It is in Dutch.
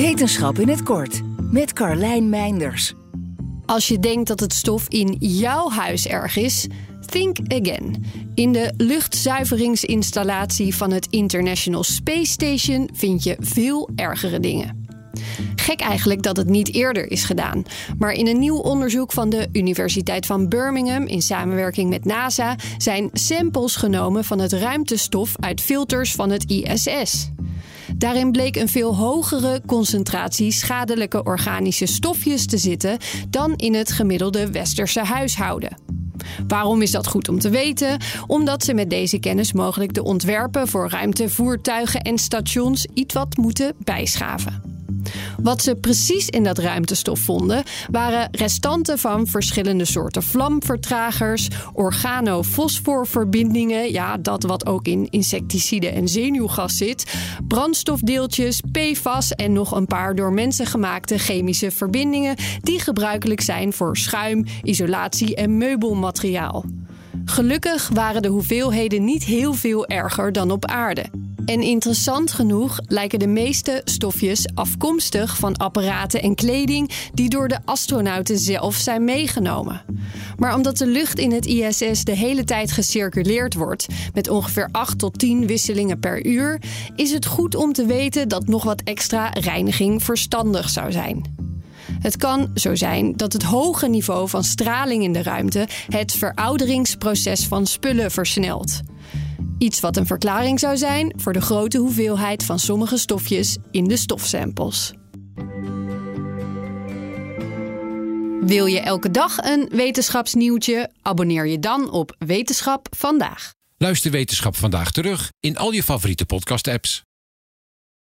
Wetenschap in het kort met Carlijn Meinders. Als je denkt dat het stof in jouw huis erg is, think again. In de luchtzuiveringsinstallatie van het International Space Station vind je veel ergere dingen. Gek eigenlijk dat het niet eerder is gedaan. Maar in een nieuw onderzoek van de Universiteit van Birmingham in samenwerking met NASA zijn samples genomen van het ruimtestof uit filters van het ISS. Daarin bleek een veel hogere concentratie schadelijke organische stofjes te zitten dan in het gemiddelde westerse huishouden. Waarom is dat goed om te weten? Omdat ze met deze kennis mogelijk de ontwerpen voor ruimtevoertuigen en stations iets wat moeten bijschaven. Wat ze precies in dat ruimtestof vonden, waren restanten van verschillende soorten vlamvertragers, organofosforverbindingen, ja, dat wat ook in insecticiden en zenuwgas zit, brandstofdeeltjes, PFAS en nog een paar door mensen gemaakte chemische verbindingen die gebruikelijk zijn voor schuim, isolatie en meubelmateriaal. Gelukkig waren de hoeveelheden niet heel veel erger dan op aarde. En interessant genoeg lijken de meeste stofjes afkomstig van apparaten en kleding die door de astronauten zelf zijn meegenomen. Maar omdat de lucht in het ISS de hele tijd gecirculeerd wordt, met ongeveer 8 tot 10 wisselingen per uur, is het goed om te weten dat nog wat extra reiniging verstandig zou zijn. Het kan zo zijn dat het hoge niveau van straling in de ruimte het verouderingsproces van spullen versnelt. Iets wat een verklaring zou zijn voor de grote hoeveelheid van sommige stofjes in de stofsamples. Wil je elke dag een wetenschapsnieuwtje? Abonneer je dan op Wetenschap vandaag. Luister Wetenschap vandaag terug in al je favoriete podcast-apps.